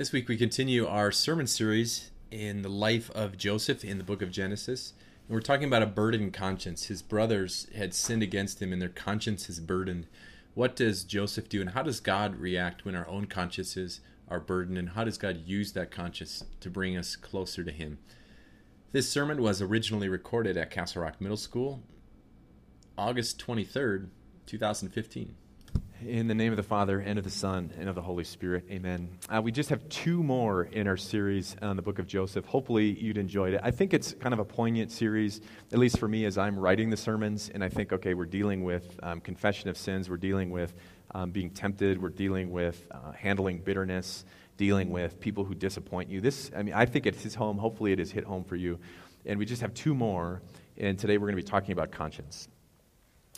This week we continue our sermon series in the life of Joseph in the book of Genesis. And we're talking about a burdened conscience. His brothers had sinned against him and their conscience is burdened. What does Joseph do and how does God react when our own consciences are burdened and how does God use that conscience to bring us closer to him? This sermon was originally recorded at Castle Rock Middle School August 23rd, 2015. In the name of the Father, and of the Son, and of the Holy Spirit, amen. Uh, we just have two more in our series on the book of Joseph. Hopefully, you'd enjoyed it. I think it's kind of a poignant series, at least for me, as I'm writing the sermons. And I think, okay, we're dealing with um, confession of sins, we're dealing with um, being tempted, we're dealing with uh, handling bitterness, dealing with people who disappoint you. This, I mean, I think it hits home. Hopefully, it has hit home for you. And we just have two more. And today, we're going to be talking about conscience.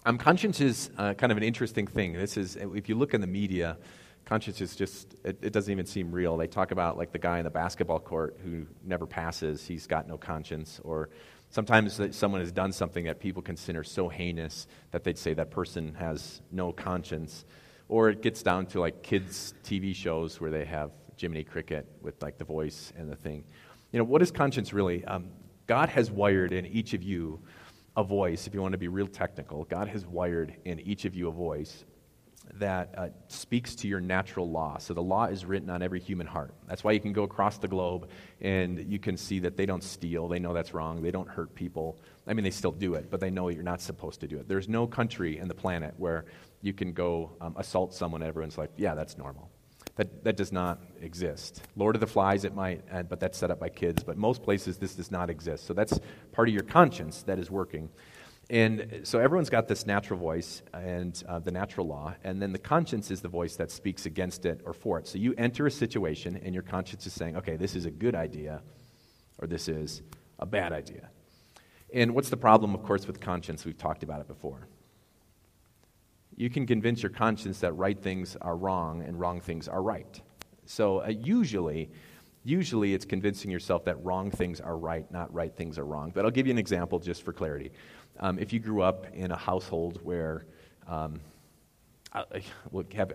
Um, conscience is uh, kind of an interesting thing. This is, if you look in the media, conscience is just, it, it, doesn't even seem real. They talk about like the guy in the basketball court who never passes, he's got no conscience. Or sometimes someone has done something that people consider so heinous that they'd say that person has no conscience. Or it gets down to like kids' TV shows where they have Jiminy Cricket with like the voice and the thing. You know, what is conscience really? Um, God has wired in each of you a voice, if you want to be real technical, God has wired in each of you a voice that uh, speaks to your natural law. So the law is written on every human heart. That's why you can go across the globe and you can see that they don't steal. They know that's wrong. They don't hurt people. I mean, they still do it, but they know you're not supposed to do it. There's no country in the planet where you can go um, assault someone and everyone's like, yeah, that's normal. That, that does not exist. Lord of the Flies, it might, but that's set up by kids. But most places, this does not exist. So that's part of your conscience that is working. And so everyone's got this natural voice and uh, the natural law, and then the conscience is the voice that speaks against it or for it. So you enter a situation, and your conscience is saying, okay, this is a good idea, or this is a bad idea. And what's the problem, of course, with conscience? We've talked about it before you can convince your conscience that right things are wrong and wrong things are right. So uh, usually, usually it's convincing yourself that wrong things are right, not right things are wrong. But I'll give you an example just for clarity. Um, if you grew up in a household where um, I,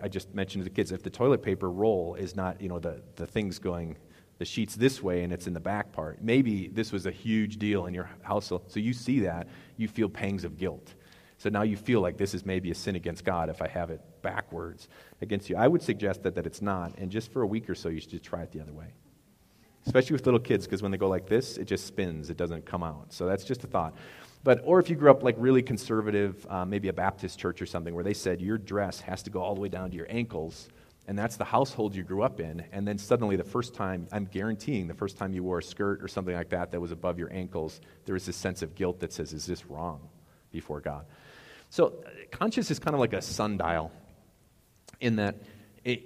I, just mentioned to the kids, if the toilet paper roll is not, you know, the, the things going, the sheets this way and it's in the back part, maybe this was a huge deal in your household. So you see that, you feel pangs of guilt. So now you feel like this is maybe a sin against God if I have it backwards against you. I would suggest that, that it's not, and just for a week or so, you should just try it the other way. Especially with little kids, because when they go like this, it just spins, it doesn't come out. So that's just a thought. But, or if you grew up like really conservative, uh, maybe a Baptist church or something, where they said your dress has to go all the way down to your ankles, and that's the household you grew up in, and then suddenly the first time, I'm guaranteeing the first time you wore a skirt or something like that that was above your ankles, there was this sense of guilt that says, is this wrong before God? So, conscience is kind of like a sundial in that it,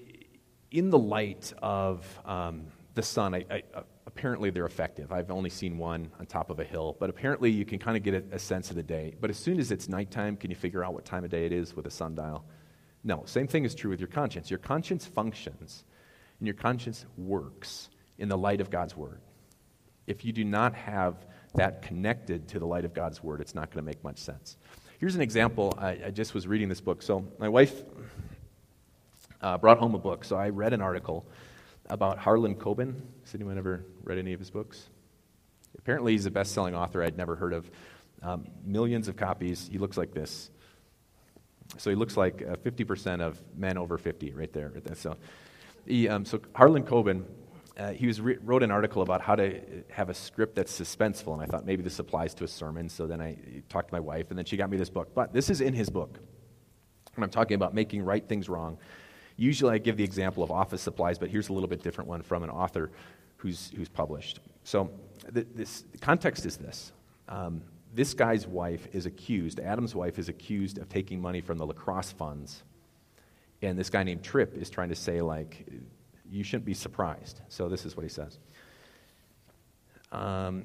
in the light of um, the sun, I, I, uh, apparently they're effective. I've only seen one on top of a hill, but apparently you can kind of get a, a sense of the day. But as soon as it's nighttime, can you figure out what time of day it is with a sundial? No. Same thing is true with your conscience. Your conscience functions and your conscience works in the light of God's Word. If you do not have that connected to the light of God's Word, it's not going to make much sense. Here's an example. I, I just was reading this book. So, my wife uh, brought home a book. So, I read an article about Harlan Coben. Has anyone ever read any of his books? Apparently, he's a best selling author I'd never heard of. Um, millions of copies. He looks like this. So, he looks like uh, 50% of men over 50 right there. So, he, um, so, Harlan Coben uh, he was re- wrote an article about how to have a script that's suspenseful, and I thought maybe this applies to a sermon. So then I talked to my wife, and then she got me this book. But this is in his book. When I'm talking about making right things wrong, usually I give the example of office supplies, but here's a little bit different one from an author who's, who's published. So the, this, the context is this. Um, this guy's wife is accused, Adam's wife is accused of taking money from the lacrosse funds. And this guy named Tripp is trying to say, like, you shouldn't be surprised. So this is what he says. Um,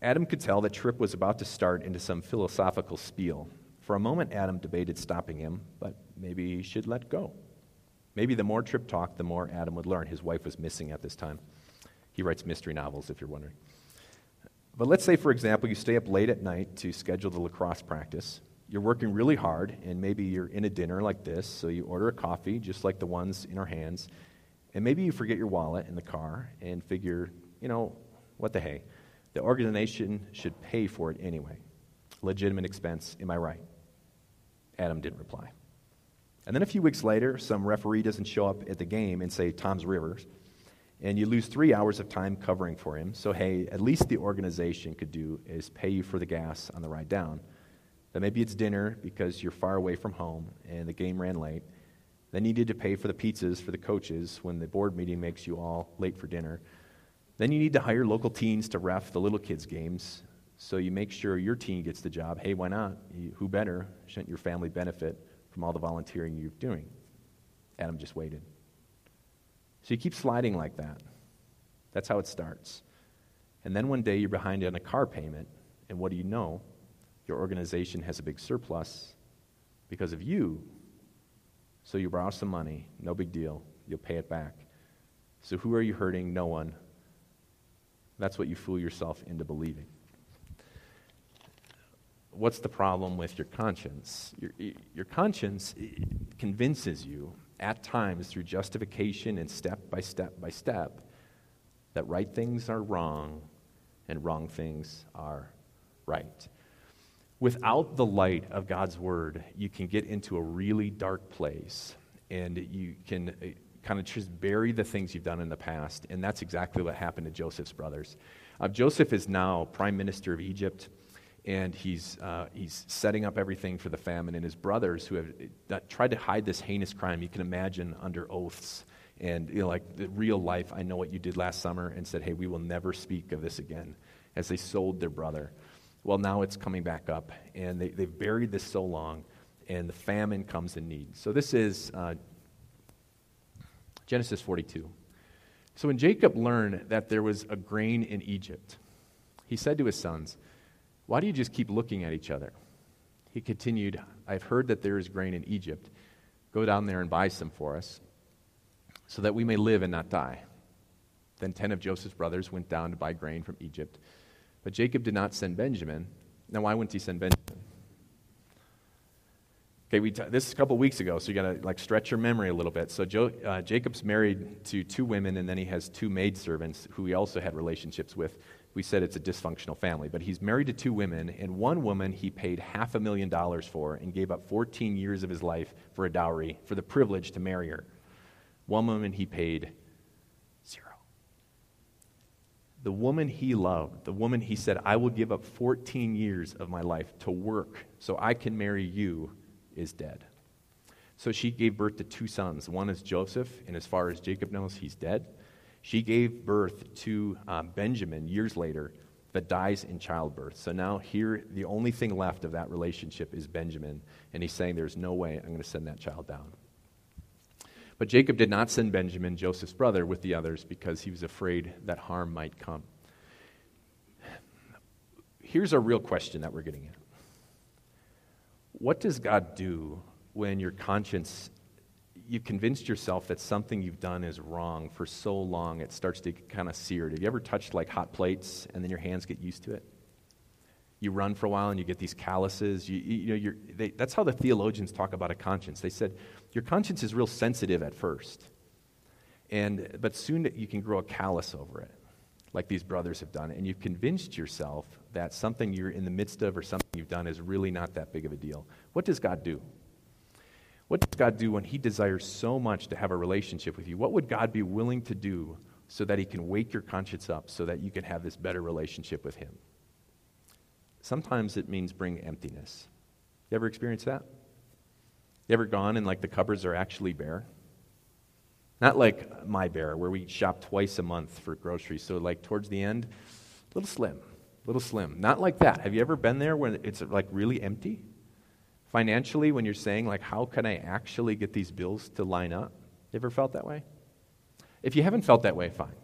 Adam could tell that Tripp was about to start into some philosophical spiel. For a moment, Adam debated stopping him, but maybe he should let go. Maybe the more Tripp talked, the more Adam would learn. His wife was missing at this time. He writes mystery novels, if you're wondering. But let's say, for example, you stay up late at night to schedule the lacrosse practice. You're working really hard, and maybe you're in a dinner like this, so you order a coffee, just like the ones in our hands, And maybe you forget your wallet in the car and figure, you know, what the hey? The organization should pay for it anyway. Legitimate expense, am I right? Adam didn't reply. And then a few weeks later, some referee doesn't show up at the game and say, Tom's Rivers, and you lose three hours of time covering for him. So, hey, at least the organization could do is pay you for the gas on the ride down. Then maybe it's dinner because you're far away from home and the game ran late. Then you need to pay for the pizzas for the coaches when the board meeting makes you all late for dinner. Then you need to hire local teens to ref the little kids' games. So you make sure your team gets the job. Hey, why not? who better? Shouldn't your family benefit from all the volunteering you're doing? Adam just waited. So you keep sliding like that. That's how it starts. And then one day you're behind on a car payment, and what do you know? Your organization has a big surplus because of you. So you borrow some money, no big deal. You'll pay it back. So who are you hurting? No one. That's what you fool yourself into believing. What's the problem with your conscience? Your, your conscience eh, convinces you at times through justification and step by step by step that right things are wrong and wrong things are right. Without the light of God's word, you can get into a really dark place and you can uh, kind of just bury the things you've done in the past. And that's exactly what happened to Joseph's brothers. Uh, Joseph is now prime minister of Egypt, and he's, uh, he's setting up everything for the famine. And his brothers, who have uh, tried to hide this heinous crime, you can imagine under oaths and you know, like real life, I know what you did last summer, and said, hey, we will never speak of this again, as they sold their brother. Well, now it's coming back up, and they, they've buried this so long, and the famine comes in need. So this is uh, Genesis 42. So when Jacob learned that there was a grain in Egypt, he said to his sons, Why do you just keep looking at each other? He continued, I've heard that there is grain in Egypt. Go down there and buy some for us, so that we may live and not die. Then ten of Joseph's brothers went down to buy grain from Egypt. But Jacob did not send Benjamin. Now, why wouldn't he send Benjamin? Okay, we t- this is a couple weeks ago, so you got to like stretch your memory a little bit. So jo- uh, Jacob's married to two women, and then he has two maidservants who he also had relationships with. We said it's a dysfunctional family, but he's married to two women, and one woman he paid half a million dollars for and gave up 14 years of his life for a dowry, for the privilege to marry her. One woman he paid The woman he loved, the woman he said, I will give up 14 years of my life to work so I can marry you is dead. So she gave birth to two sons. One is Joseph, and as far as Jacob knows, he's dead. She gave birth to uh, Benjamin years later, that dies in childbirth. So now, here, the only thing left of that relationship is Benjamin, and he's saying, There's no way I'm going to send that child down. But Jacob did not send Benjamin, Joseph's brother, with the others because he was afraid that harm might come. Here's a real question that we're getting at what does God do when your conscience, you've convinced yourself that something you've done is wrong for so long it starts to kind of seared? Have you ever touched like hot plates and then your hands get used to it? You run for a while and you get these calluses. You, you know, they, that's how the theologians talk about a conscience. They said your conscience is real sensitive at first, and, but soon you can grow a callus over it like these brothers have done, and you've convinced yourself that something you're in the midst of or something you've done is really not that big of a deal. What does God do? What does God do when He desires so much to have a relationship with you? What would God be willing to do so that He can wake your conscience up so that you can have this better relationship with Him? Sometimes it means bring emptiness. You ever experienced that? You ever gone and like the cupboards are actually bare? Not like my bear, where we shop twice a month for groceries. So, like, towards the end, a little slim, a little slim. Not like that. Have you ever been there when it's like really empty? Financially, when you're saying, like, how can I actually get these bills to line up? You ever felt that way? If you haven't felt that way, fine.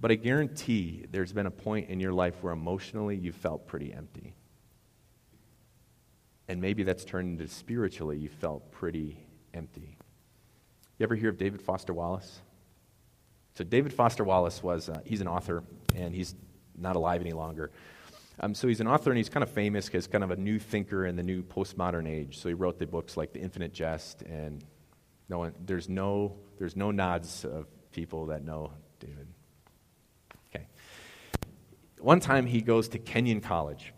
But I guarantee there's been a point in your life where emotionally you felt pretty empty. And maybe that's turned into spiritually you felt pretty empty. You ever hear of David Foster Wallace? So, David Foster Wallace was, uh, he's an author, and he's not alive any longer. Um, so, he's an author, and he's kind of famous because kind of a new thinker in the new postmodern age. So, he wrote the books like The Infinite Jest, and no one, there's no there's no nods of people that know David. One time he goes to Kenyon College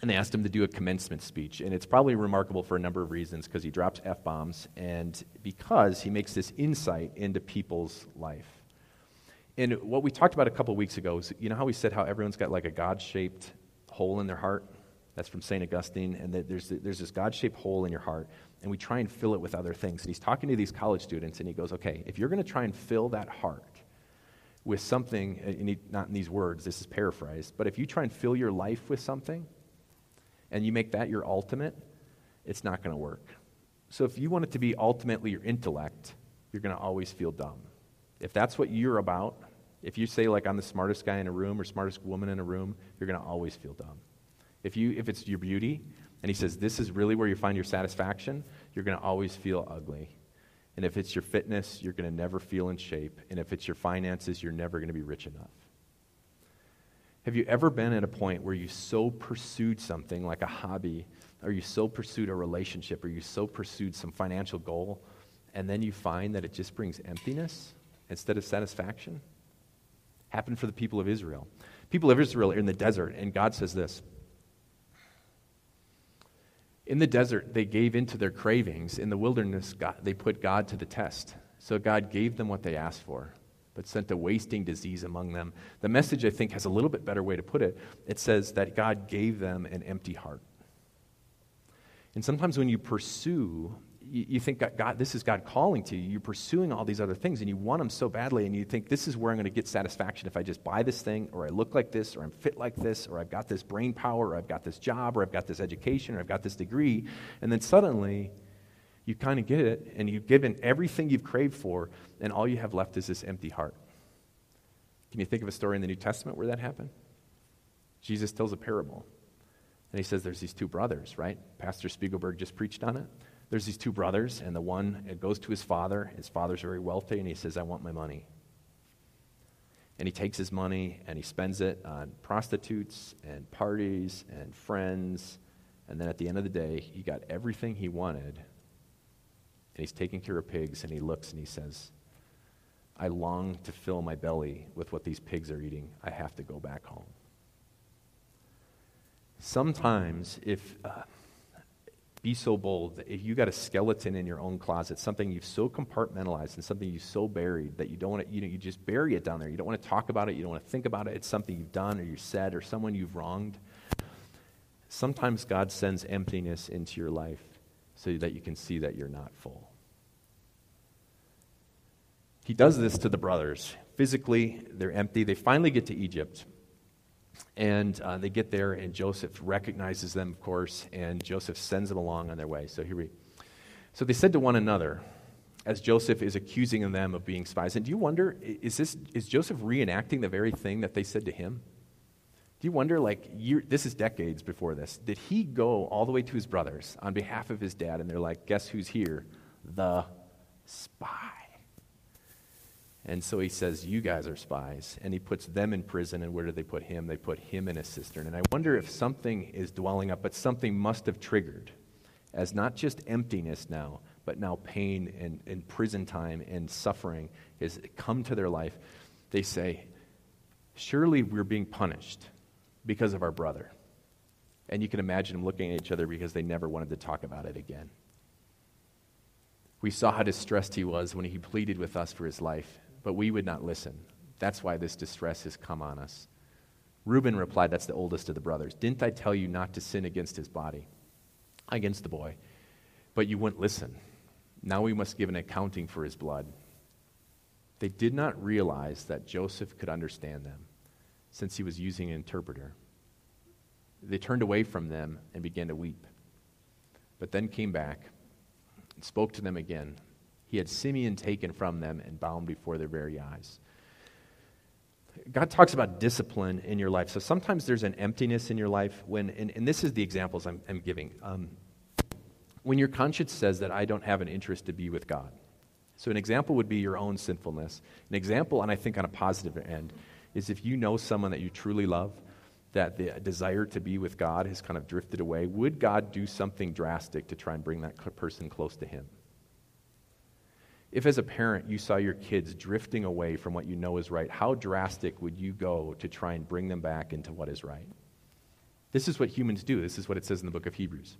and they asked him to do a commencement speech. And it's probably remarkable for a number of reasons because he drops F bombs and because he makes this insight into people's life. And what we talked about a couple weeks ago is you know how we said how everyone's got like a God shaped hole in their heart? That's from St. Augustine. And that there's, there's this God shaped hole in your heart. And we try and fill it with other things. And he's talking to these college students and he goes, okay, if you're going to try and fill that heart with something, uh, and not in these words, this is paraphrased, but if you try and fill your life with something, and you make that your ultimate, it's not going to work. So if you want it to be ultimately your intellect, you're going to always feel dumb. If that's what you're about, if you say like I'm the smartest guy in a room or smartest woman in a room, you're going to always feel dumb. If you if it's your beauty and he says this is really where you find your satisfaction, you're going to always feel ugly. And if it's your fitness, you're going to never feel in shape. And if it's your finances, you're never going to be rich enough. Have you ever been at a point where you so pursued something like a hobby, or you so pursued a relationship, or you so pursued some financial goal, and then you find that it just brings emptiness instead of satisfaction? Happened for the people of Israel. People of Israel are in the desert, and God says this. In the desert, they gave into their cravings. In the wilderness, God, they put God to the test. So God gave them what they asked for but sent a wasting disease among them. The message, I think, has a little bit better way to put it. It says that God gave them an empty heart. And sometimes when you pursue, you, think, God, this is God calling to you. You're pursuing all these other things, and you want them so badly, and you think, this is where I'm going to get satisfaction if I just buy this thing, or I look like this, or I'm fit like this, or I've got this brain power, or I've got this job, or I've got this education, or I've got this degree. And then suddenly, you kind of get it, and you've given everything you've craved for, and all you have left is this empty heart. Can you think of a story in the New Testament where that happened? Jesus tells a parable. And he says there's these two brothers, right? Pastor Spiegelberg just preached on it. There's these two brothers, and the one it goes to his father. His father's very wealthy, and he says, I want my money. And he takes his money and he spends it on prostitutes and parties and friends. And then at the end of the day, he got everything he wanted, and he's taking care of pigs, and he looks and he says, I long to fill my belly with what these pigs are eating. I have to go back home. Sometimes, if uh, be so bold that if you got a skeleton in your own closet, something you've so compartmentalized and something you've so buried that you don't want to, you know, you just bury it down there. You don't want to talk about it. You don't want to think about it. It's something you've done or you said or someone you've wronged. Sometimes God sends emptiness into your life so that you can see that you're not full. He does this to the brothers. Physically, they're empty. They finally get to Egypt. And uh, they get there, and Joseph recognizes them, of course, and Joseph sends them along on their way. So here we. So they said to one another, as Joseph is accusing them of being spies. And do you wonder, is, this, is Joseph reenacting the very thing that they said to him? Do you wonder, like, year, this is decades before this, did he go all the way to his brothers on behalf of his dad, and they're like, guess who's here? The spy. And so he says, You guys are spies. And he puts them in prison. And where do they put him? They put him in a cistern. And I wonder if something is dwelling up, but something must have triggered as not just emptiness now, but now pain and, and prison time and suffering has come to their life. They say, Surely we're being punished because of our brother. And you can imagine them looking at each other because they never wanted to talk about it again. We saw how distressed he was when he pleaded with us for his life but we would not listen. That's why this distress has come on us. Reuben replied, That's the oldest of the brothers. Didn't I tell you not to sin against his body, against the boy? But you wouldn't listen. Now we must give an accounting for his blood. They did not realize that Joseph could understand them since he was using an interpreter. They turned away from them and began to weep, but then came back and spoke to them again he had Simeon taken from them and bound before their very eyes. God talks about discipline in your life. So sometimes there's an emptiness in your life when, and, and this is the examples I'm, I'm giving. Um, when your conscience says that I don't have an interest to be with God. So an example would be your own sinfulness. An example, and I think on a positive end, is if you know someone that you truly love, that the desire to be with God has kind of drifted away, would God do something drastic to try and bring that person close to Him? If, as a parent, you saw your kids drifting away from what you know is right, how drastic would you go to try and bring them back into what is right? This is what humans do. This is what it says in the book of Hebrews.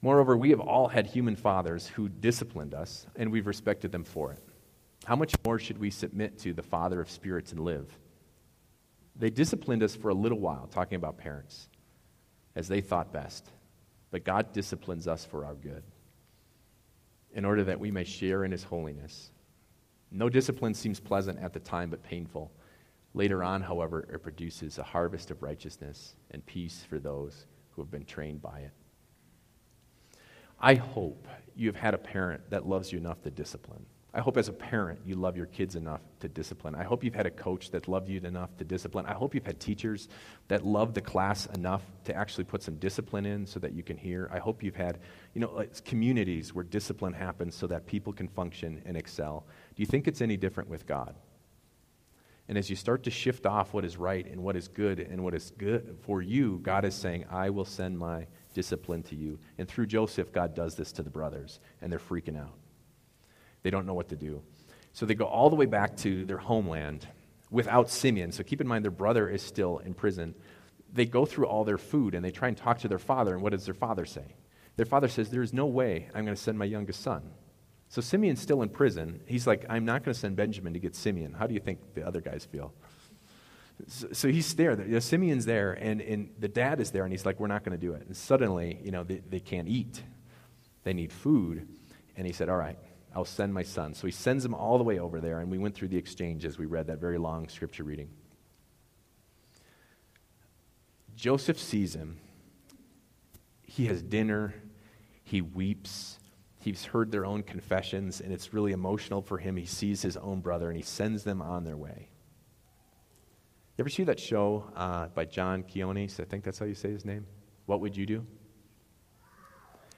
Moreover, we have all had human fathers who disciplined us, and we've respected them for it. How much more should we submit to the Father of spirits and live? They disciplined us for a little while, talking about parents, as they thought best. But God disciplines us for our good in order that we may share in his holiness. No discipline seems pleasant at the time, but painful. Later on, however, it produces a harvest of righteousness and peace for those who have been trained by it. I hope you have had a parent that loves you enough to discipline. I hope as a parent you love your kids enough to discipline. I hope you've had a coach that loved you enough to discipline. I hope you've had teachers that love the class enough to actually put some discipline in so that you can hear. I hope you've had, you know, communities where discipline happens so that people can function and excel. Do you think it's any different with God? And as you start to shift off what is right and what is good and what is good for you, God is saying, I will send my discipline to you. And through Joseph, God does this to the brothers, and they're freaking out. They don't know what to do. So they go all the way back to their homeland without Simeon. So keep in mind, their brother is still in prison. They go through all their food and they try and talk to their father. And what does their father say? Their father says, There is no way I'm going to send my youngest son. So Simeon's still in prison. He's like, I'm not going to send Benjamin to get Simeon. How do you think the other guys feel? So, so he's there. You know, Simeon's there, and, and the dad is there, and he's like, We're not going to do it. And suddenly, you know, they, they can't eat. They need food. And he said, All right, I'll send my son. So he sends him all the way over there, and we went through the exchange as we read that very long scripture reading. Joseph sees him. He has dinner. He weeps. He's heard their own confessions, and it's really emotional for him. He sees his own brother, and he sends them on their way. You ever see that show uh, by John Quinones? I think that's how you say his name. What would you do?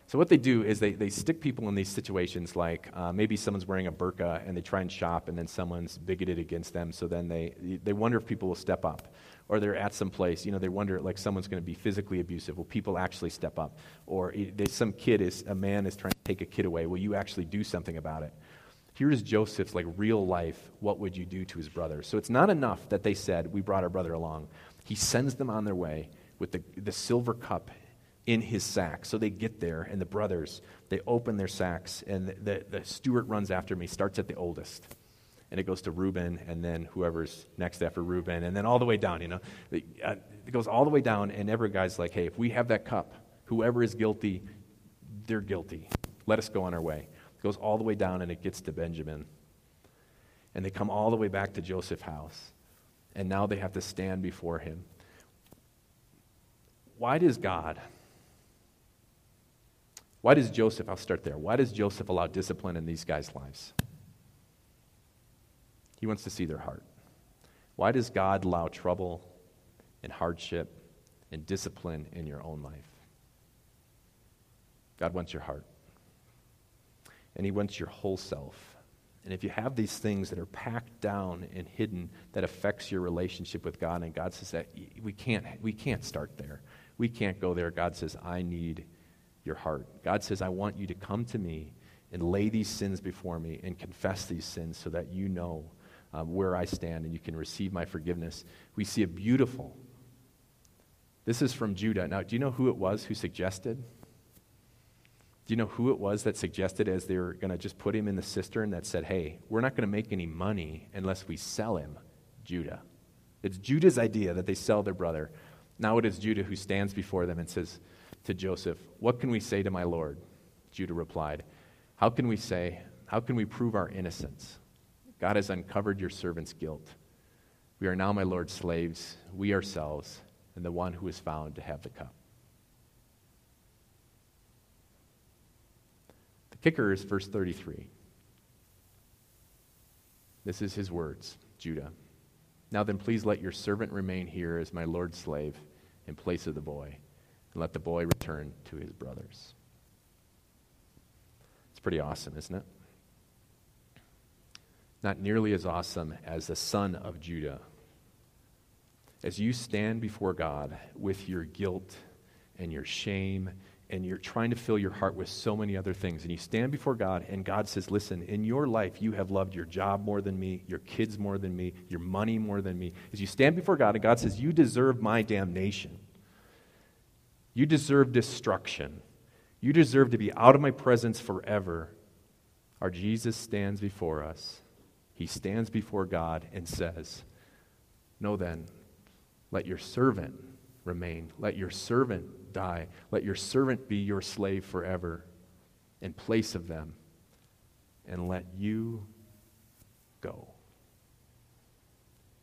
So what they do is they, they stick people in these situations like uh, maybe someone's wearing a burqa and they try and shop and then someone's bigoted against them. So then they, they wonder if people will step up. Or they're at some place, you know, they wonder like someone's going to be physically abusive. Will people actually step up? Or some kid is, a man is trying to take a kid away. Will you actually do something about it? Here's Joseph's like real life. What would you do to his brother? So it's not enough that they said, we brought our brother along. He sends them on their way with the, the silver cup in his sack. So they get there, and the brothers, they open their sacks, and the, the, the steward runs after me, starts at the oldest. And it goes to Reuben, and then whoever's next after Reuben, and then all the way down, you know. Uh, it goes all the way down, and every guy's like, hey, if we have that cup, whoever is guilty, they're guilty. Let us go on our way. It goes all the way down, and it gets to Benjamin. And they come all the way back to Joseph's house. And now they have to stand before him. Why does God why does Joseph, I'll start there, why does Joseph allow discipline in these guys' lives? He wants to see their heart. Why does God allow trouble and hardship and discipline in your own life? God wants your heart. And He wants your whole self. And if you have these things that are packed down and hidden that affects your relationship with God, and God says that we can't, we can't start there. We can't go there. God says, I need your heart. God says, I want you to come to me and lay these sins before me and confess these sins so that you know um, where I stand and you can receive my forgiveness. We see a beautiful. This is from Judah. Now, do you know who it was who suggested? Do you know who it was that suggested as they were going to just put him in the cistern that said, hey, we're not going to make any money unless we sell him? Judah. It's Judah's idea that they sell their brother. Now it is Judah who stands before them and says, to Joseph, What can we say to my Lord? Judah replied, How can we say, how can we prove our innocence? God has uncovered your servant's guilt. We are now my Lord's slaves, we ourselves, and the one who is found to have the cup. The kicker is verse 33. This is his words, Judah. Now then, please let your servant remain here as my Lord's slave in place of the boy and let the boy return to his brothers. It's pretty awesome, isn't it? Not nearly as awesome as the son of Judah. As you stand before God with your guilt and your shame and you're trying to fill your heart with so many other things. And you stand before God, and God says, Listen, in your life, you have loved your job more than me, your kids more than me, your money more than me. As you stand before God, and God says, You deserve my damnation. You deserve destruction. You deserve to be out of my presence forever. Our Jesus stands before us. He stands before God and says, No, then, let your servant remain. Let your servant die. Let your servant be your slave forever in place of them. And let you go.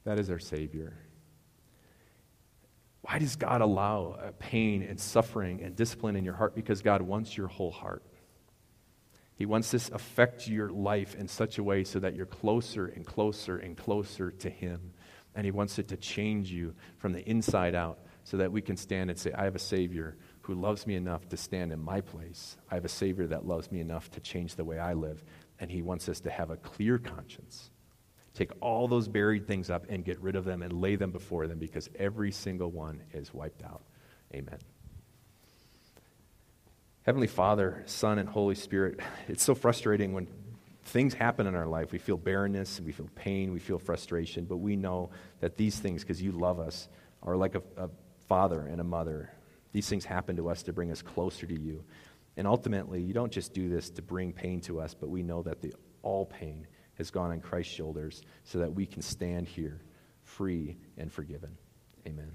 That is our Savior. Why does God allow uh, pain and suffering and discipline in your heart? Because God wants your whole heart. He wants this affect your life in such a way so that you're closer and closer and closer to Him. And He wants it to change you from the inside out so that we can stand and say, I have a Savior who loves me enough to stand in my place. I have a Savior that loves me enough to change the way I live. And He wants us to have a clear conscience. Take all those buried things up and get rid of them and lay them before them because every single one is wiped out. Amen. Heavenly Father, Son, and Holy Spirit, it's so frustrating when things happen in our life. We feel barrenness, we feel pain, we feel frustration, but we know that these things, because you love us, are like a, a father and a mother. These things happen to us to bring us closer to you. And ultimately, you don't just do this to bring pain to us, but we know that the all pain has gone on Christ's shoulders so that we can stand here free and forgiven. Amen.